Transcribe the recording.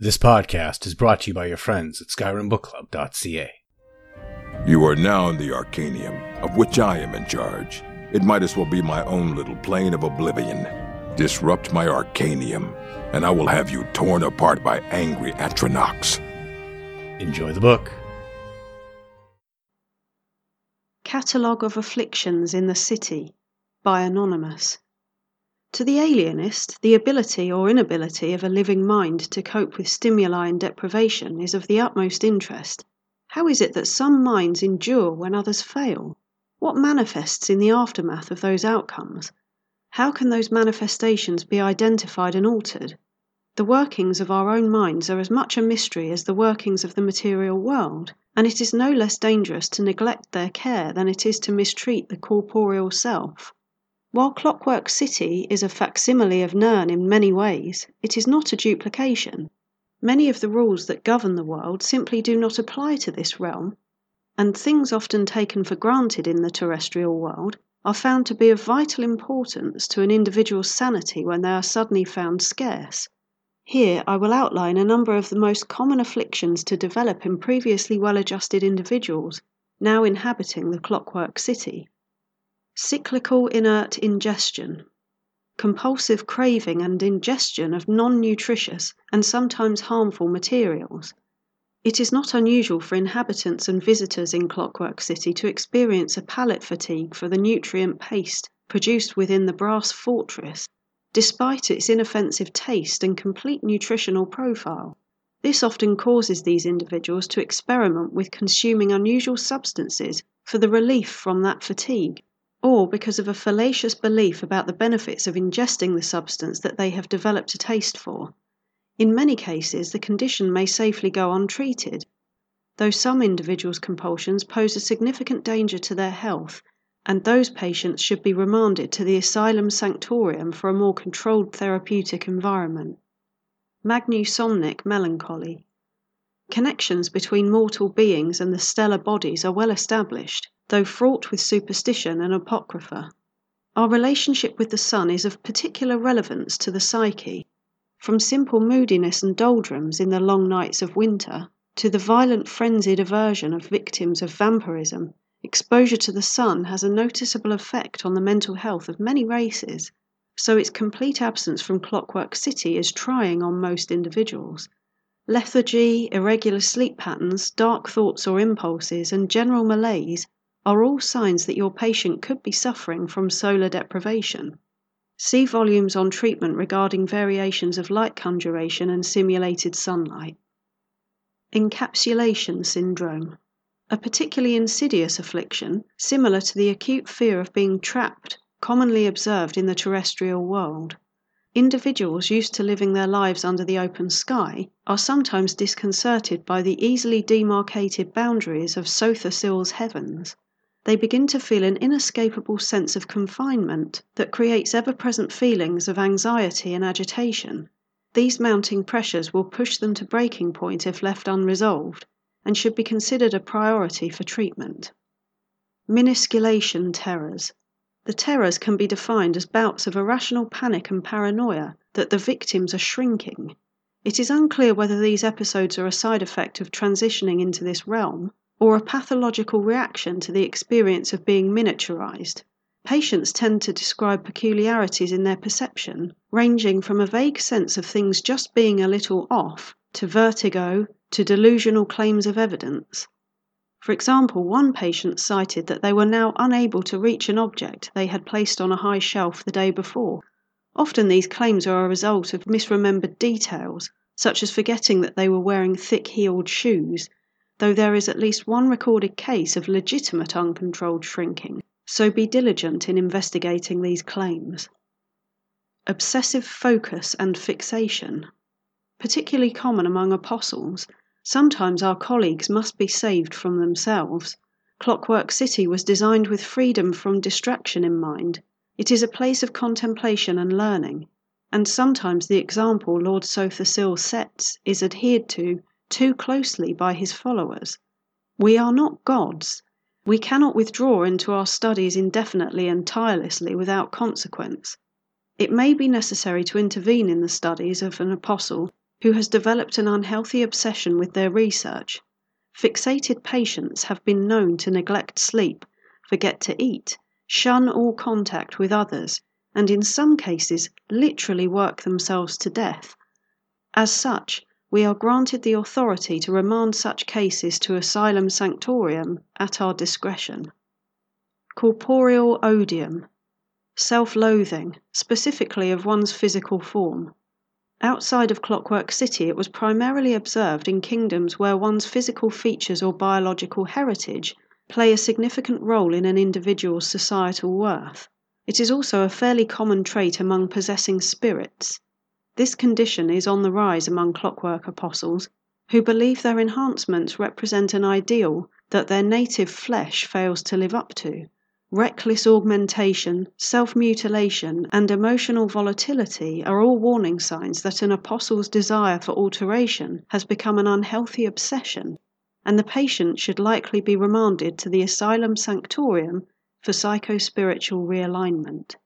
This podcast is brought to you by your friends at SkyrimBookClub.ca. You are now in the Arcanaeum, of which I am in charge. It might as well be my own little plane of oblivion. Disrupt my Arcanaeum, and I will have you torn apart by angry Atronachs. Enjoy the book. Catalogue of Afflictions in the City by Anonymous. To the alienist, the ability or inability of a living mind to cope with stimuli and deprivation is of the utmost interest. How is it that some minds endure when others fail? What manifests in the aftermath of those outcomes? How can those manifestations be identified and altered? The workings of our own minds are as much a mystery as the workings of the material world, and it is no less dangerous to neglect their care than it is to mistreat the corporeal self. While Clockwork City is a facsimile of Nirn in many ways, it is not a duplication. Many of the rules that govern the world simply do not apply to this realm, and things often taken for granted in the terrestrial world are found to be of vital importance to an individual's sanity when they are suddenly found scarce. Here I will outline a number of the most common afflictions to develop in previously well adjusted individuals now inhabiting the Clockwork City. Cyclical inert ingestion. Compulsive craving and ingestion of non nutritious and sometimes harmful materials. It is not unusual for inhabitants and visitors in Clockwork City to experience a palate fatigue for the nutrient paste produced within the brass fortress, despite its inoffensive taste and complete nutritional profile. This often causes these individuals to experiment with consuming unusual substances for the relief from that fatigue or because of a fallacious belief about the benefits of ingesting the substance that they have developed a taste for. In many cases, the condition may safely go untreated, though some individuals' compulsions pose a significant danger to their health, and those patients should be remanded to the asylum sanctorium for a more controlled therapeutic environment. Magnusomnic melancholy. Connections between mortal beings and the stellar bodies are well established though fraught with superstition and apocrypha. Our relationship with the sun is of particular relevance to the psyche, from simple moodiness and doldrums in the long nights of winter to the violent frenzied aversion of victims of vampirism. Exposure to the sun has a noticeable effect on the mental health of many races, so its complete absence from Clockwork City is trying on most individuals. Lethargy, irregular sleep patterns, dark thoughts or impulses, and general malaise are all signs that your patient could be suffering from solar deprivation. See volumes on treatment regarding variations of light conjuration and simulated sunlight. Encapsulation syndrome. A particularly insidious affliction, similar to the acute fear of being trapped, commonly observed in the terrestrial world. Individuals used to living their lives under the open sky are sometimes disconcerted by the easily demarcated boundaries of Sotha heavens they begin to feel an inescapable sense of confinement that creates ever present feelings of anxiety and agitation. These mounting pressures will push them to breaking point if left unresolved and should be considered a priority for treatment. Minisculation terrors. The terrors can be defined as bouts of irrational panic and paranoia that the victims are shrinking. It is unclear whether these episodes are a side effect of transitioning into this realm or a pathological reaction to the experience of being miniaturized. Patients tend to describe peculiarities in their perception, ranging from a vague sense of things just being a little off, to vertigo, to delusional claims of evidence. For example, one patient cited that they were now unable to reach an object they had placed on a high shelf the day before. Often these claims are a result of misremembered details, such as forgetting that they were wearing thick heeled shoes though there is at least one recorded case of legitimate uncontrolled shrinking, so be diligent in investigating these claims. Obsessive focus and fixation. Particularly common among apostles, sometimes our colleagues must be saved from themselves. Clockwork City was designed with freedom from distraction in mind. It is a place of contemplation and learning, and sometimes the example Lord Sotha sets is adhered to too closely by his followers. We are not gods. We cannot withdraw into our studies indefinitely and tirelessly without consequence. It may be necessary to intervene in the studies of an apostle who has developed an unhealthy obsession with their research. Fixated patients have been known to neglect sleep, forget to eat, shun all contact with others, and in some cases literally work themselves to death. As such, we are granted the authority to remand such cases to Asylum Sanctorium at our discretion. Corporeal odium, self loathing, specifically of one's physical form. Outside of Clockwork City, it was primarily observed in kingdoms where one's physical features or biological heritage play a significant role in an individual's societal worth. It is also a fairly common trait among possessing spirits. This condition is on the rise among clockwork apostles, who believe their enhancements represent an ideal that their native flesh fails to live up to. Reckless augmentation, self mutilation, and emotional volatility are all warning signs that an apostle's desire for alteration has become an unhealthy obsession, and the patient should likely be remanded to the Asylum Sanctorium for psychospiritual realignment.